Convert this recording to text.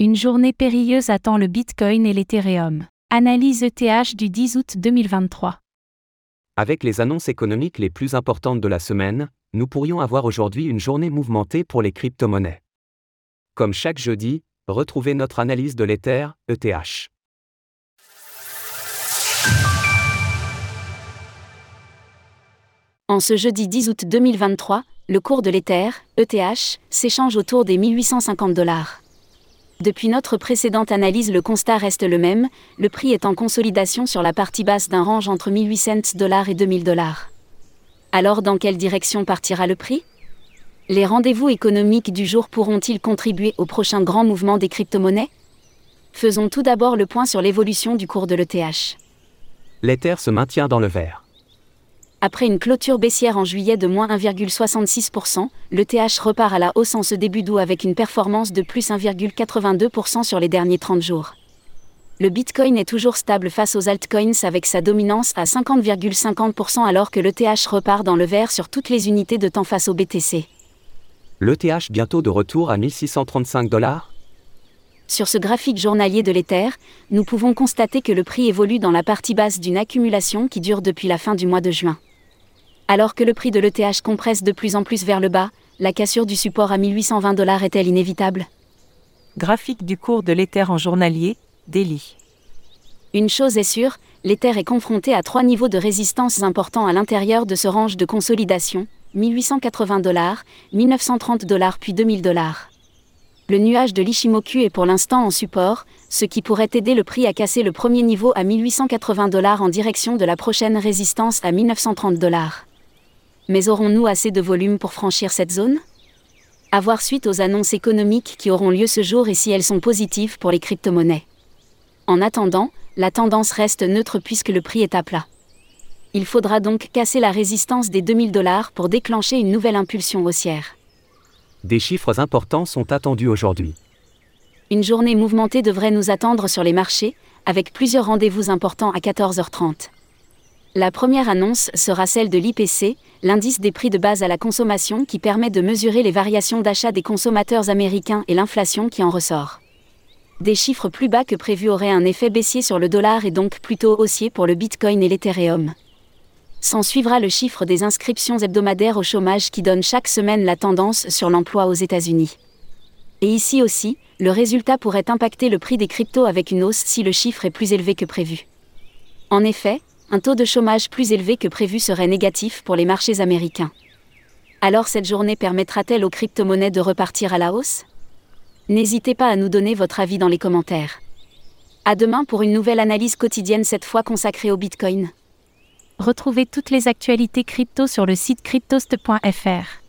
Une journée périlleuse attend le Bitcoin et l'Ethereum. Analyse ETH du 10 août 2023. Avec les annonces économiques les plus importantes de la semaine, nous pourrions avoir aujourd'hui une journée mouvementée pour les crypto-monnaies. Comme chaque jeudi, retrouvez notre analyse de l'Ether, ETH. En ce jeudi 10 août 2023, le cours de l'Ether, ETH, s'échange autour des 1850 dollars. Depuis notre précédente analyse, le constat reste le même, le prix est en consolidation sur la partie basse d'un range entre 1800 dollars et 2000 dollars. Alors dans quelle direction partira le prix? Les rendez-vous économiques du jour pourront-ils contribuer au prochain grand mouvement des crypto-monnaies? Faisons tout d'abord le point sur l'évolution du cours de l'ETH. L'Ether se maintient dans le vert. Après une clôture baissière en juillet de moins 1,66%, le TH repart à la hausse en ce début d'août avec une performance de plus 1,82% sur les derniers 30 jours. Le Bitcoin est toujours stable face aux altcoins avec sa dominance à 50,50% alors que le TH repart dans le vert sur toutes les unités de temps face au BTC. L'ETH bientôt de retour à 1635 dollars? Sur ce graphique journalier de l'Ether, nous pouvons constater que le prix évolue dans la partie basse d'une accumulation qui dure depuis la fin du mois de juin. Alors que le prix de l'ETH compresse de plus en plus vers le bas, la cassure du support à 1820 dollars est-elle inévitable? Graphique du cours de l'Ether en journalier, Daily. Une chose est sûre, l'Ether est confronté à trois niveaux de résistance importants à l'intérieur de ce range de consolidation, 1880 dollars, 1930 dollars puis 2000 dollars. Le nuage de l'Ishimoku est pour l'instant en support, ce qui pourrait aider le prix à casser le premier niveau à 1880 dollars en direction de la prochaine résistance à 1930 dollars. Mais aurons-nous assez de volume pour franchir cette zone? À voir suite aux annonces économiques qui auront lieu ce jour et si elles sont positives pour les crypto-monnaies. En attendant, la tendance reste neutre puisque le prix est à plat. Il faudra donc casser la résistance des 2000 dollars pour déclencher une nouvelle impulsion haussière. Des chiffres importants sont attendus aujourd'hui. Une journée mouvementée devrait nous attendre sur les marchés, avec plusieurs rendez-vous importants à 14h30. La première annonce sera celle de l'IPC, l'indice des prix de base à la consommation qui permet de mesurer les variations d'achat des consommateurs américains et l'inflation qui en ressort. Des chiffres plus bas que prévu auraient un effet baissier sur le dollar et donc plutôt haussier pour le Bitcoin et l'Ethereum. S'en suivra le chiffre des inscriptions hebdomadaires au chômage qui donne chaque semaine la tendance sur l'emploi aux États-Unis. Et ici aussi, le résultat pourrait impacter le prix des cryptos avec une hausse si le chiffre est plus élevé que prévu. En effet, un taux de chômage plus élevé que prévu serait négatif pour les marchés américains. Alors cette journée permettra-t-elle aux crypto-monnaies de repartir à la hausse? N'hésitez pas à nous donner votre avis dans les commentaires. À demain pour une nouvelle analyse quotidienne cette fois consacrée au Bitcoin. Retrouvez toutes les actualités crypto sur le site cryptost.fr.